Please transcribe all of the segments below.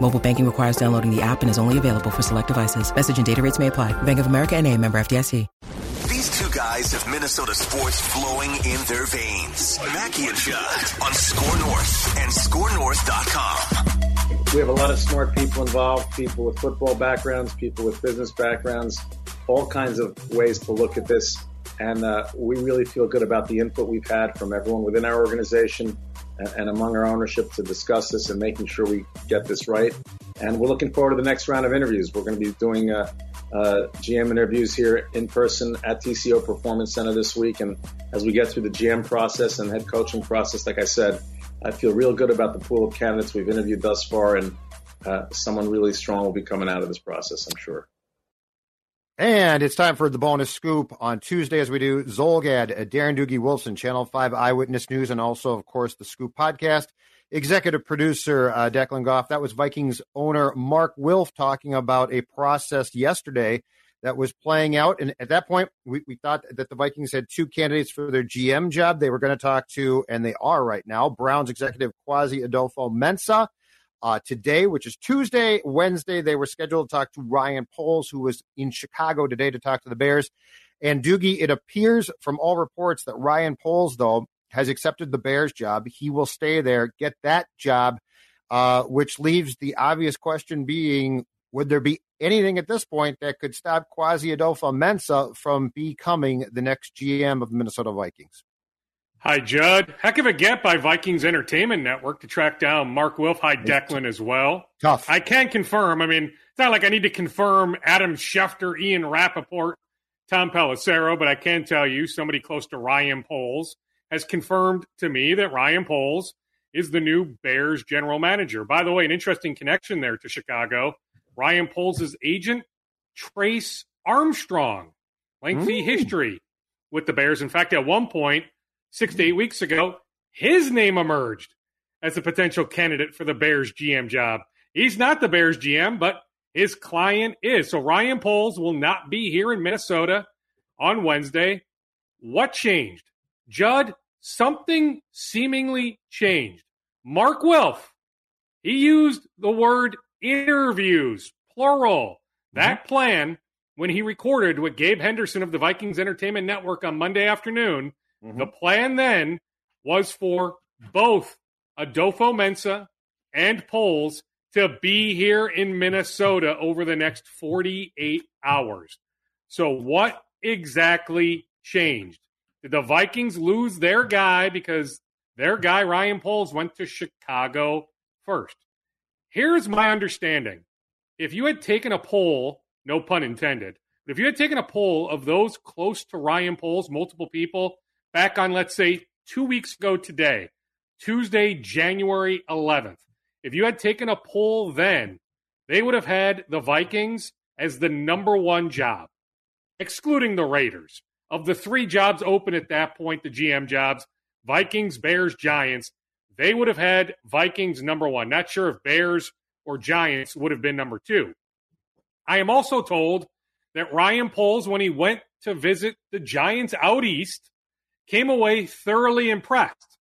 Mobile banking requires downloading the app and is only available for select devices. Message and data rates may apply. Bank of America and a member FDIC. These two guys have Minnesota sports flowing in their veins. Mackey and Judd on Score North and ScoreNorth.com. We have a lot of smart people involved, people with football backgrounds, people with business backgrounds, all kinds of ways to look at this. And uh, we really feel good about the input we've had from everyone within our organization and, among our ownership to discuss this and making sure we get this right. And we're looking forward to the next round of interviews. We're going to be doing uh, uh, GM interviews here in person at TCO Performance Center this week. And as we get through the GM process and head coaching process, like I said, I feel real good about the pool of candidates we've interviewed thus far, and uh, someone really strong will be coming out of this process, I'm sure. And it's time for the bonus scoop on Tuesday, as we do Zulgad, uh, Darren Doogie Wolfson, Channel 5 Eyewitness News, and also, of course, the Scoop podcast. Executive producer uh, Declan Goff. That was Vikings owner Mark Wilf talking about a process yesterday that was playing out. And at that point, we, we thought that the Vikings had two candidates for their GM job. They were going to talk to, and they are right now, Browns executive Kwesi Adofo-Mensah uh, today, which is Tuesday. Wednesday, they were scheduled to talk to Ryan Poles, who was in Chicago today to talk to the Bears. And Doogie, it appears from all reports that Ryan Poles, though, has accepted the Bears job. He will stay there, get that job, uh, which leaves the obvious question being would there be anything at this point that could stop Kwesi Adofo-Mensah from becoming the next GM of the Minnesota Vikings? Hi, Judd. Heck of a get by Vikings Entertainment Network to track down Mark Wilf. Hi, Declan as well. Tough. I can confirm. I mean, it's not like I need to confirm Adam Schefter, Ian Rapoport, Tom Pelissero, but I can tell you somebody close to Ryan Poles has confirmed to me that Ryan Poles is the new Bears general manager. By the way, an interesting connection there to Chicago. Ryan Poles' agent, Trace Armstrong. Lengthy mm. history with the Bears. In fact, at one point, six to eight weeks ago, his name emerged as a potential candidate for the Bears GM job. He's not the Bears GM, but his client is. So Ryan Poles will not be here in Minnesota on Wednesday. What changed? Judd, something seemingly changed. Mark Wilf, he used the word interviews, plural. That mm-hmm. plan, when he recorded with Gabe Henderson of the Vikings Entertainment Network on Monday afternoon, Mm-hmm. The plan then was for both Adofo-Mensah and Poles to be here in Minnesota over the next 48 hours. So, what exactly changed? Did the Vikings lose their guy because their guy, Ryan Poles, went to Chicago first? Here's my understanding. If you had taken a poll, no pun intended, but if you had taken a poll of those close to Ryan Poles, multiple people, back on, let's say, two weeks ago today, Tuesday, January 11th, if you had taken a poll then, they would have had the Vikings as the number one job, excluding the Raiders. Of the three jobs open at that point, the GM jobs, Vikings, Bears, Giants, they would have had Vikings number one. Not sure if Bears or Giants would have been number two. I am also told that Ryan Poles, when he went to visit the Giants out east, came away thoroughly impressed.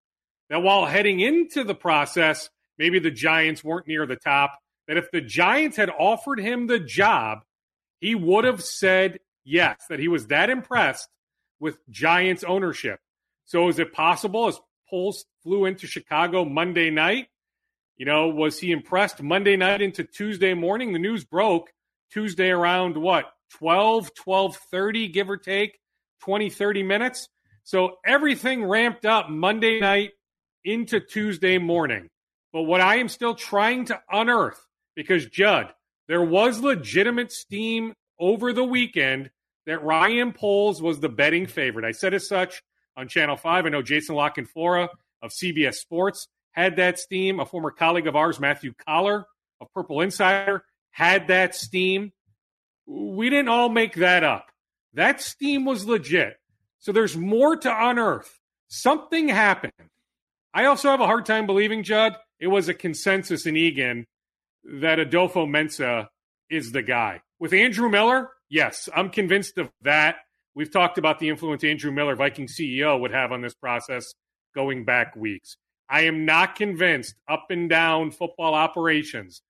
That while heading into the process, maybe the Giants weren't near the top, that if the Giants had offered him the job, he would have said yes, that he was that impressed with Giants ownership. So is it possible as Poles flew into Chicago Monday night? You know, was he impressed Monday night into Tuesday morning? The news broke Tuesday around what? 12, 12.30, give or take, 20, 30 minutes. So everything ramped up Monday night into Tuesday morning. But what I am still trying to unearth, because Judd, there was legitimate steam over the weekend that Ryan Poles was the betting favorite. I said as such on Channel 5. I know Jason La Canfora of CBS Sports had that steam. A former colleague of ours, Matthew Coller of Purple Insider, had that steam. We didn't all make that up. That steam was legit. So there's more to unearth. Something happened. I also have a hard time believing, Judd, it was a consensus in Eagan that Adolfo Mensa is the guy. With Andrew Miller, yes, I'm convinced of that. We've talked about the influence Andrew Miller, Viking CEO, would have on this process going back weeks. I am not convinced up and down football operations,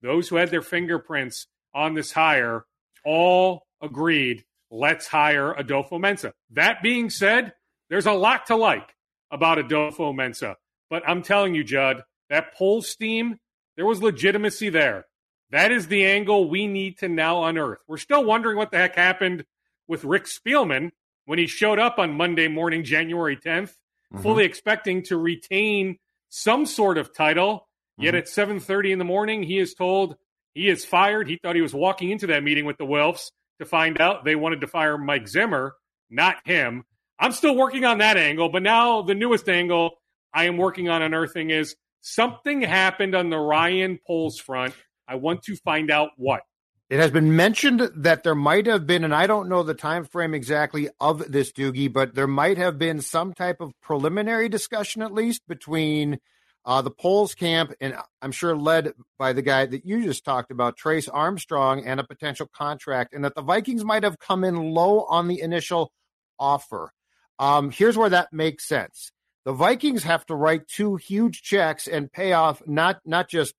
those who had their fingerprints on this hire all agreed, let's hire Adolfo Mensa. That being said, there's a lot to like about Adolfo Mensa. But I'm telling you, Judd, that poll steam, there was legitimacy there. That is the angle we need to now unearth. We're still wondering what the heck happened with Rick Spielman when he showed up on Monday morning, January 10th, mm-hmm. fully expecting to retain some sort of title. Yet mm-hmm. at 7:30 in the morning, he is told he is fired. He thought he was walking into that meeting with the Wilfs to find out they wanted to fire Mike Zimmer, not him. I'm still working on that angle, but now the newest angle I am working on unearthing is something happened on the Ryan Poles front. I want to find out what. It has been mentioned that there might have been, and I don't know the time frame exactly of this Doogie, but there might have been some type of preliminary discussion, at least, between uh, the Poles camp, and I'm sure led by the guy that you just talked about, Trace Armstrong, and a potential contract, and that the Vikings might have come in low on the initial offer. Um, here's where that makes sense. The Vikings have to write two huge checks and pay off not not just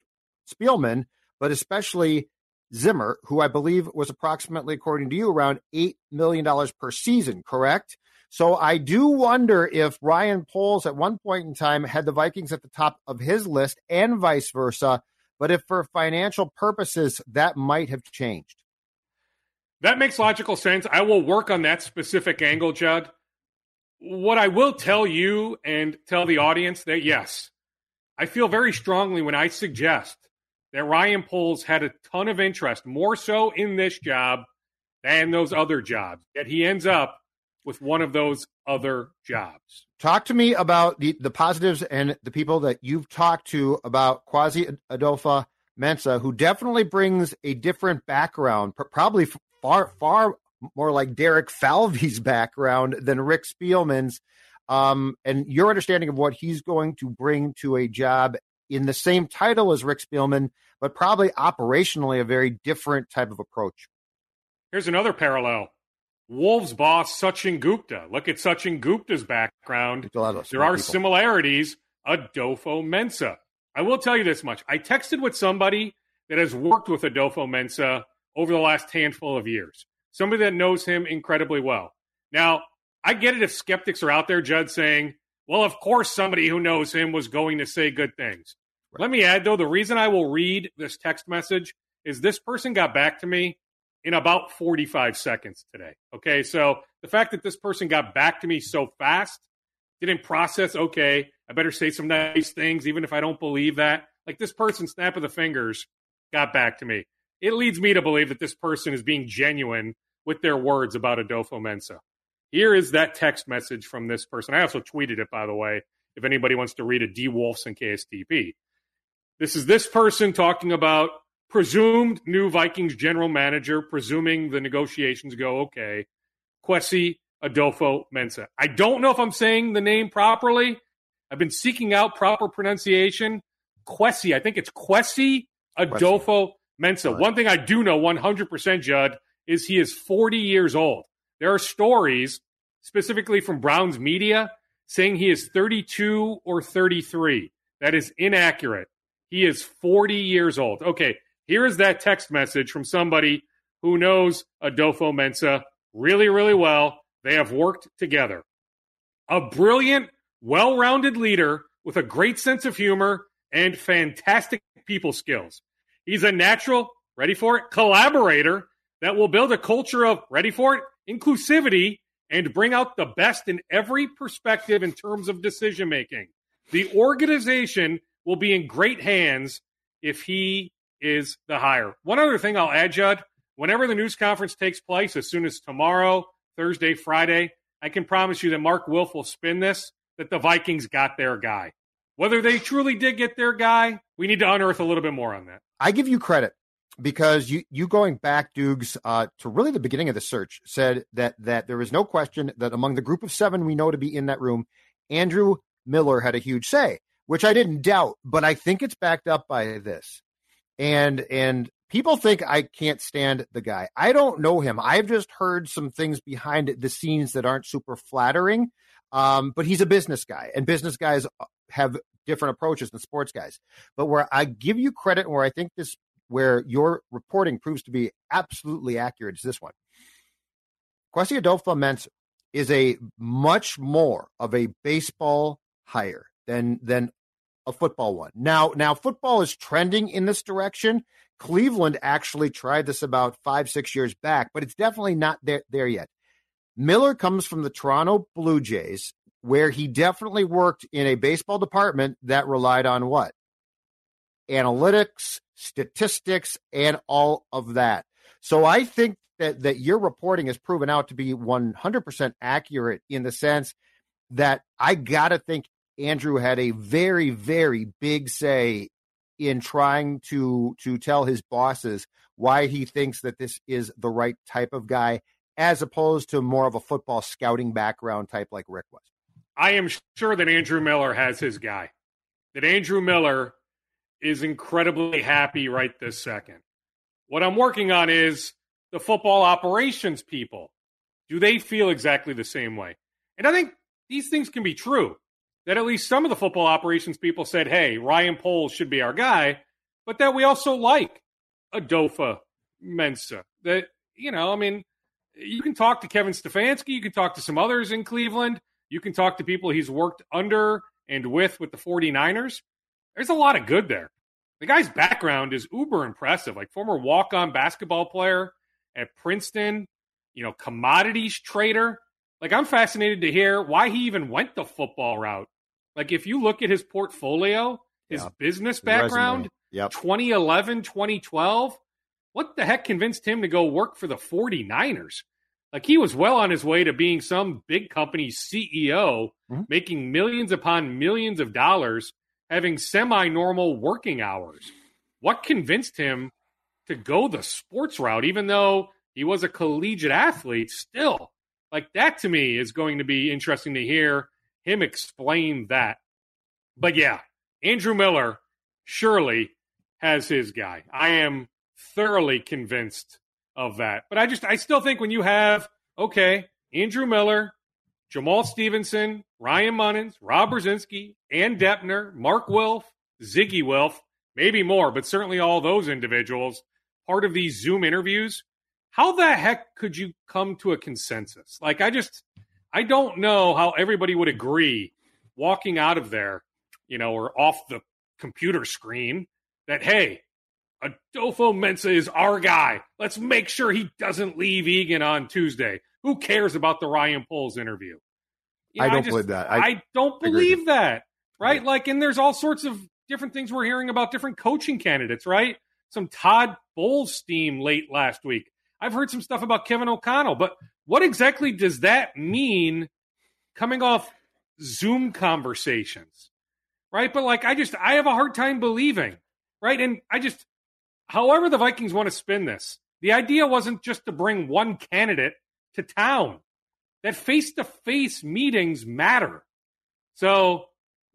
Spielman, but especially Zimmer, who I believe was approximately, according to you, around $8 million per season, correct? So I do wonder if Ryan Poles at one point in time had the Vikings at the top of his list and vice versa, but if for financial purposes, that might have changed. That makes logical sense. I will work on that specific angle, Judd. What I will tell you and tell the audience that yes, I feel very strongly when I suggest that Ryan Poles had a ton of interest, more so in this job than those other jobs. Yet he ends up with one of those other jobs. Talk to me about the, the positives and the people that you've talked to about Kwesi Adolfo Mensa, who definitely brings a different background, probably far, far more like Derek Falvey's background than Rick Spielman's. Um, and your understanding of what he's going to bring to a job in the same title as Rick Spielman, but probably operationally a very different type of approach. Here's another parallel. Wolves boss Sachin Gupta. Look at Sachin Gupta's background. There are people. similarities. Adolfo Mensa. I will tell you this much. I texted with somebody that has worked with Adolfo Mensa over the last handful of years. Somebody that knows him incredibly well. Now, I get it if skeptics are out there, Judd, saying, well, of course, somebody who knows him was going to say good things. Right. Let me add, though, the reason I will read this text message is this person got back to me in about 45 seconds today. Okay. So the fact that this person got back to me so fast, didn't process, okay, I better say some nice things, even if I don't believe that. Like this person, snap of the fingers, got back to me. It leads me to believe that this person is being genuine with their words about Adolfo Mensa. Here is that text message from this person. I also tweeted it, by the way, if anybody wants to read a D Wolfson Wolfs KSTP. This is this person talking about presumed new Vikings general manager, presuming the negotiations go okay, Kwesi Adolfo Mensa. I don't know if I'm saying the name properly. I've been seeking out proper pronunciation. Kwesi, I think it's Kwesi Adolfo Mensa. Right. One thing I do know 100%, Judd, is he is 40 years old. There are stories, specifically from Browns media, saying he is 32 or 33. That is inaccurate. He is 40 years old. Okay, here is that text message from somebody who knows Adolfo Mensa really, really well. They have worked together. A brilliant, well rounded leader with a great sense of humor and fantastic people skills. He's a natural, ready for it, collaborator that will build a culture of, ready for it, inclusivity and bring out the best in every perspective in terms of decision making. The organization will be in great hands if he is the hire. One other thing I'll add, Judd, whenever the news conference takes place, as soon as tomorrow, Thursday, Friday, I can promise you that Mark Wilf will spin this that the Vikings got their guy. Whether they truly did get their guy, we need to unearth a little bit more on that. I give you credit because you you going back, Dukes, uh, to really the beginning of the search said that that there is no question that among the group of seven we know to be in that room, Andrew Miller had a huge say, which I didn't doubt, but I think it's backed up by this. And and people think I can't stand the guy. I don't know him. I've just heard some things behind the scenes that aren't super flattering. Um, but he's a business guy, and business guys uh, have different approaches than sports guys. But where I give you credit, and where I think this, where your reporting proves to be absolutely accurate, is this one. Kwesi Adofo-Mensah is a much more of a baseball hire than than a football one. Now, now football is trending in this direction. Cleveland actually tried this about five, six years back, but it's definitely not there, there yet. Miller comes from the Toronto Blue Jays, where he definitely worked in a baseball department that relied on what? Analytics, statistics, and all of that. So I think that, that your reporting has proven out to be 100% accurate in the sense that I got to think Andrew had a very, very big say in trying to to tell his bosses why he thinks that this is the right type of guy as opposed to more of a football scouting background type like Rick was. I am sure that Andrew Miller has his guy. That Andrew Miller is incredibly happy right this second. What I'm working on is the football operations people. Do they feel exactly the same way? And I think these things can be true. That at least some of the football operations people said, hey, Ryan Poles should be our guy, but that we also like Adofa Mensa. That, you know, I mean, you can talk to Kevin Stefanski. You can talk to some others in Cleveland. You can talk to people he's worked under and with with the 49ers. There's a lot of good there. The guy's background is uber impressive. Like former walk-on basketball player at Princeton, you know, commodities trader. Like I'm fascinated to hear why he even went the football route. Like if you look at his portfolio, his yeah. business background, yep. 2011, 2012, what the heck convinced him to go work for the 49ers? Like he was well on his way to being some big company CEO, mm-hmm. making millions upon millions of dollars, having semi normal working hours. What convinced him to go the sports route, even though he was a collegiate athlete still? Like that to me is going to be interesting to hear him explain that. But yeah, Andrew Miller surely has his guy. I am thoroughly convinced of that. But I just, I still think when you have, okay, Andrew Miller, Jamal Stevenson, Ryan Monnens, Rob Brzezinski, Ann Deppner, Mark Wilf, Zygi Wilf, maybe more, but certainly all those individuals part of these Zoom interviews. How the heck could you come to a consensus? Like, I just, I don't know how everybody would agree walking out of there, you know, or off the computer screen that, hey, Adofo-Mensah is our guy. Let's make sure he doesn't leave Eagan on Tuesday. Who cares about the Ryan Poles interview? You know, I don't I just, believe that. I, I don't believe that. Right? Yeah. Like, and there's all sorts of different things we're hearing about different coaching candidates, right? Some Todd Bowles steam late last week. I've heard some stuff about Kevin O'Connell, but what exactly does that mean coming off Zoom conversations? Right? But like, I just, I have a hard time believing, right? And I just, however the Vikings want to spin this, the idea wasn't just to bring one candidate to town. That face to face meetings matter. So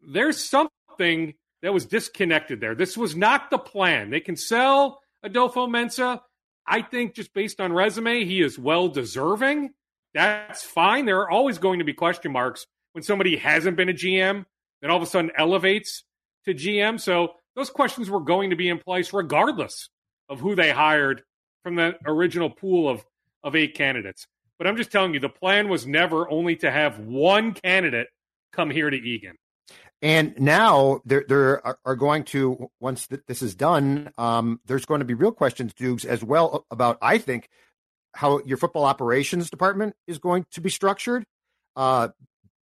there's something that was disconnected there. This was not the plan. They can sell Adofo-Mensah. I think just based on resume, he is well deserving. That's fine. There are always going to be question marks when somebody hasn't been a GM, then all of a sudden elevates to GM. So those questions were going to be in place regardless of who they hired from the original pool of, of eight candidates. But I'm just telling you, the plan was never only to have one candidate come here to Eagan. And now there, there are going to once this is done, um, there's going to be real questions, Dukes, as well about I think how your football operations department is going to be structured. Uh,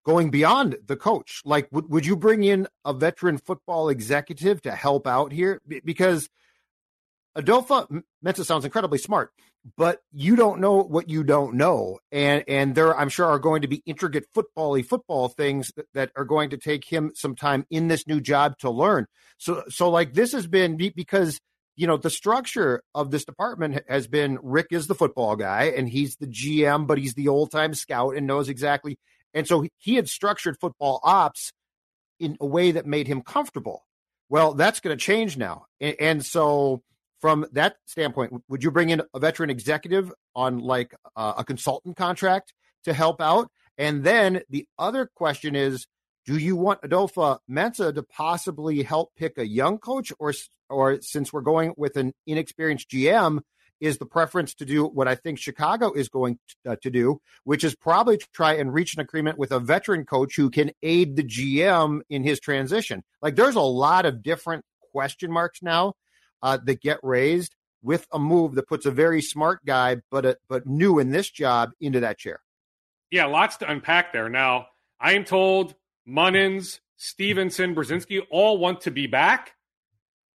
going beyond the coach, like would would you bring in a veteran football executive to help out here? Because Adolfo Mensa sounds incredibly smart, but you don't know what you don't know, and and there I'm sure are going to be intricate footbally football things that, that are going to take him some time in this new job to learn. So so like this has been because you know, the structure of this department has been Rick is the football guy and he's the GM, but he's the old time scout and knows exactly. And so he had structured football ops in a way that made him comfortable. Well, that's going to change now. And, and, so, from that standpoint, would you bring in a veteran executive on like uh, a consultant contract to help out? And then the other question is do you want Adolfo Mensa to possibly help pick a young coach, or or since we're going with an inexperienced GM, is the preference to do what I think Chicago is going to, uh, to do, which is probably try and reach an agreement with a veteran coach who can aid the GM in his transition. Like there's a lot of different question marks now uh, that get raised with a move that puts a very smart guy, but a, but new in this job, into that chair. Yeah, lots to unpack there. Now, I am told Monnens, Stevenson, Brzezinski all want to be back.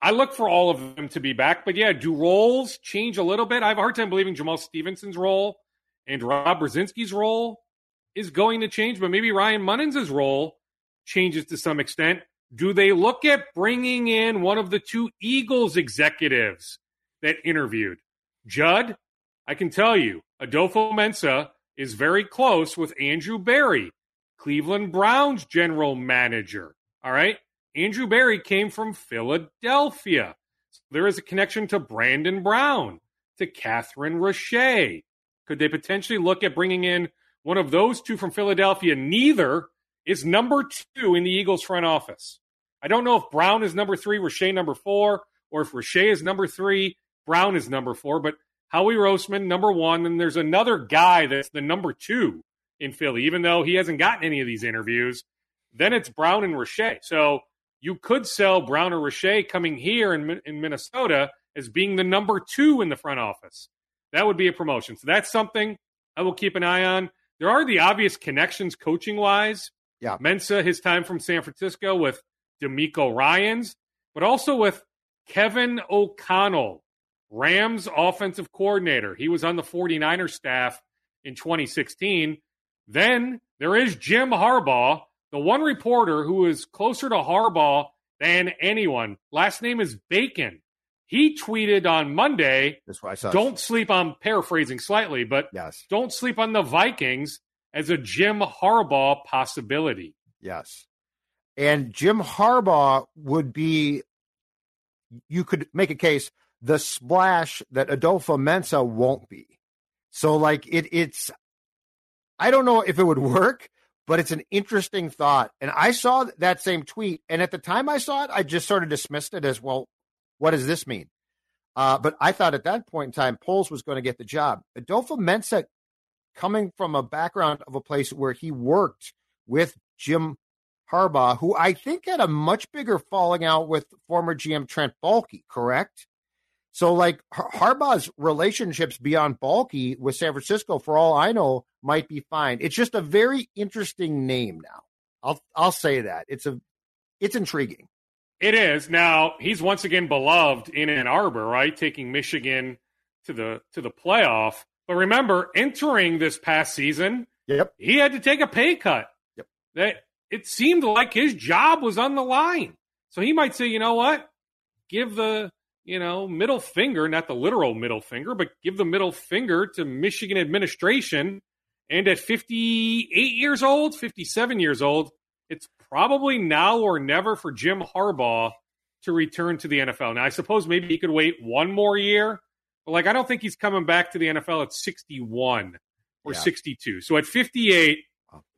I look for all of them to be back, but yeah, do roles change a little bit? I have a hard time believing Jamal Stevenson's role and Rob Brzezinski's role is going to change, but maybe Ryan Monnens' role changes to some extent. Do they look at bringing in one of the two Eagles executives that interviewed? Judd, I can tell you, Adolfo Mensa is very close with Andrew Berry. Cleveland Browns general manager. All right. Andrew Berry came from Philadelphia. So there is a connection to Brandon Brown, to Catherine Raiche. Could they potentially look at bringing in one of those two from Philadelphia? Neither is number two in the Eagles front office. I don't know if Brown is number three, Raiche number four, or if Raiche is number three, Brown is number four, but Howie Roseman, number one, and there's another guy that's the number two in Philly, even though he hasn't gotten any of these interviews. Then it's Brown and Raiche. So you could sell Brown or Raiche coming here in, in Minnesota as being the number two in the front office. That would be a promotion. So that's something I will keep an eye on. There are the obvious connections coaching wise. Yeah. Mensa, his time from San Francisco with DeMeco Ryans, but also with Kevin O'Connell, Rams offensive coordinator. He was on the 49er staff in 2016. Then there is Jim Harbaugh, the one reporter who is closer to Harbaugh than anyone. Last name is Bacon. He tweeted on Monday, That's why I saw don't sleep on paraphrasing slightly, but yes. don't sleep on the Vikings as a Jim Harbaugh possibility. Yes. And Jim Harbaugh would be you could make a case the splash that Adolfo Mensa won't be. So like it it's I don't know if it would work, but it's an interesting thought. And I saw that same tweet, and at the time I saw it, I just sort of dismissed it as well. What does this mean? Uh, but I thought at that point in time, Poles was going to get the job. Adolfo Mensa, coming from a background of a place where he worked with Jim Harbaugh, who I think had a much bigger falling out with former GM Trent Baalke, correct? So, like Harbaugh's relationships beyond Baalke with San Francisco, for all I know, might be fine. It's just a very interesting name now. I'll I'll say that it's a it's intriguing. It is now. He's once again beloved in Ann Arbor, right? Taking Michigan to the to the playoff. But remember, entering this past season, yep, he had to take a pay cut. Yep, that it seemed like his job was on the line. So he might say, you know what, give the you know, middle finger, not the literal middle finger, but give the middle finger to Michigan administration. And at 58 years old, 57 years old, it's probably now or never for Jim Harbaugh to return to the NFL. Now, I suppose maybe he could wait one more year, but like, I don't think he's coming back to the NFL at 61 or yeah. 62. So at 58,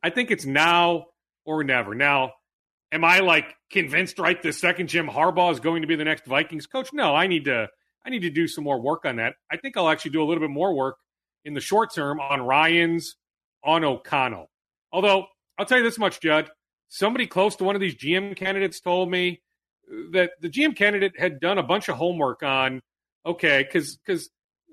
I think it's now or never. Now, am I like convinced right this second Jim Harbaugh is going to be the next Vikings coach? No, I need to I need to do some more work on that. I think I'll actually do a little bit more work in the short term on Ryans, on O'Connell. Although I'll tell you this much, Judd. Somebody close to one of these GM candidates told me that the GM candidate had done a bunch of homework on okay, because because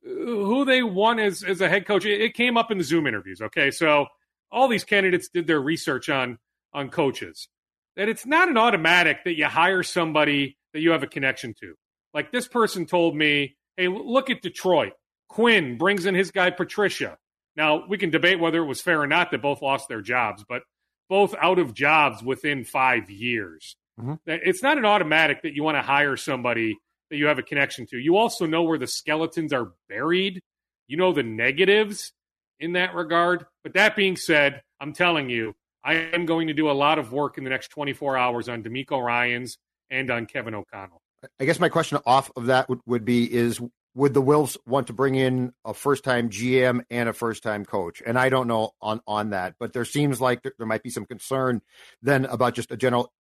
who they want as, as a head coach. It, it came up in the Zoom interviews. Okay. So all these candidates did their research on, on coaches. That it's not an automatic that you hire somebody that you have a connection to. Like this person told me, hey, look at Detroit. Quinn brings in his guy Patricia. Now, we can debate whether it was fair or not that both lost their jobs, but both out of jobs within five years. Mm-hmm. It's not an automatic that you want to hire somebody that you have a connection to. You also know where the skeletons are buried. You know the negatives in that regard. But that being said, I'm telling you, I am going to do a lot of work in the next 24 hours on DeMeco Ryans and on Kevin O'Connell. I guess my question off of that would, would be is would the Wolves want to bring in a first time GM and a first time coach? And I don't know on, on that, but there seems like there, there might be some concern then about just a general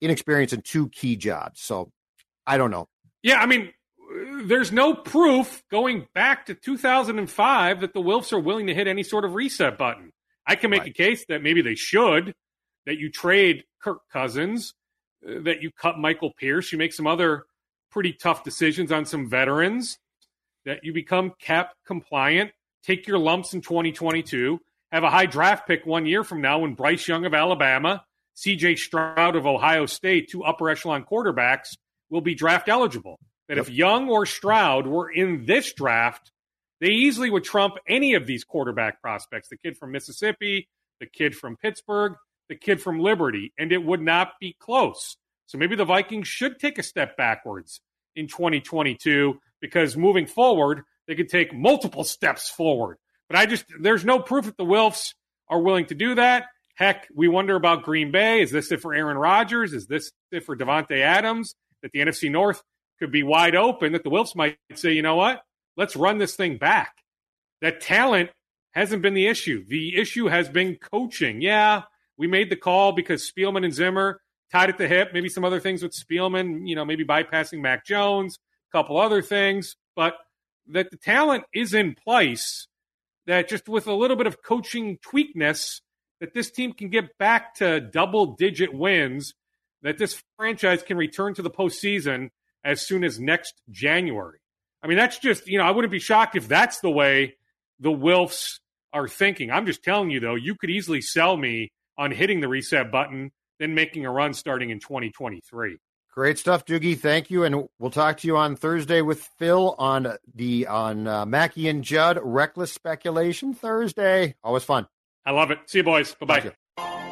inexperience in two key jobs. So I don't know. Yeah, I mean, there's no proof going back to 2005 that the Wilfs are willing to hit any sort of reset button. I can make right. a case that maybe they should, that you trade Kirk Cousins, uh, that you cut Michael Pierce, you make some other pretty tough decisions on some veterans, that you become cap compliant, take your lumps in 2022, have a high draft pick one year from now when Bryce Young of Alabama, CJ Stroud of Ohio State, two upper echelon quarterbacks, will be draft eligible. That yep. if Young or Stroud were in this draft, they easily would trump any of these quarterback prospects the kid from Mississippi, the kid from Pittsburgh, the kid from Liberty, and it would not be close. So maybe the Vikings should take a step backwards in 2022 because moving forward, they could take multiple steps forward. But I just, there's no proof that the Wilfs are willing to do that. Heck, we wonder about Green Bay. Is this it for Aaron Rodgers? Is this it for Davante Adams? That the NFC North could be wide open, that the Wilfs might say, you know what? Let's run this thing back. That talent hasn't been the issue. The issue has been coaching. Yeah, we made the call because Spielman and Zimmer tied at the hip, maybe some other things with Spielman, you know, maybe bypassing Mac Jones, a couple other things, but that the talent is in place, that just with a little bit of coaching tweakness, that this team can get back to double digit wins, that this franchise can return to the postseason as soon as next January. I mean, that's just, you know, I wouldn't be shocked if that's the way the Wilfs are thinking. I'm just telling you, though, you could easily sell me on hitting the reset button, then making a run starting in 2023. Great stuff, Doogie. Thank you, and we'll talk to you on Thursday with Phil on the on uh, Mackey and Judd reckless speculation Thursday. Always fun. I love it. See you, boys. Bye bye.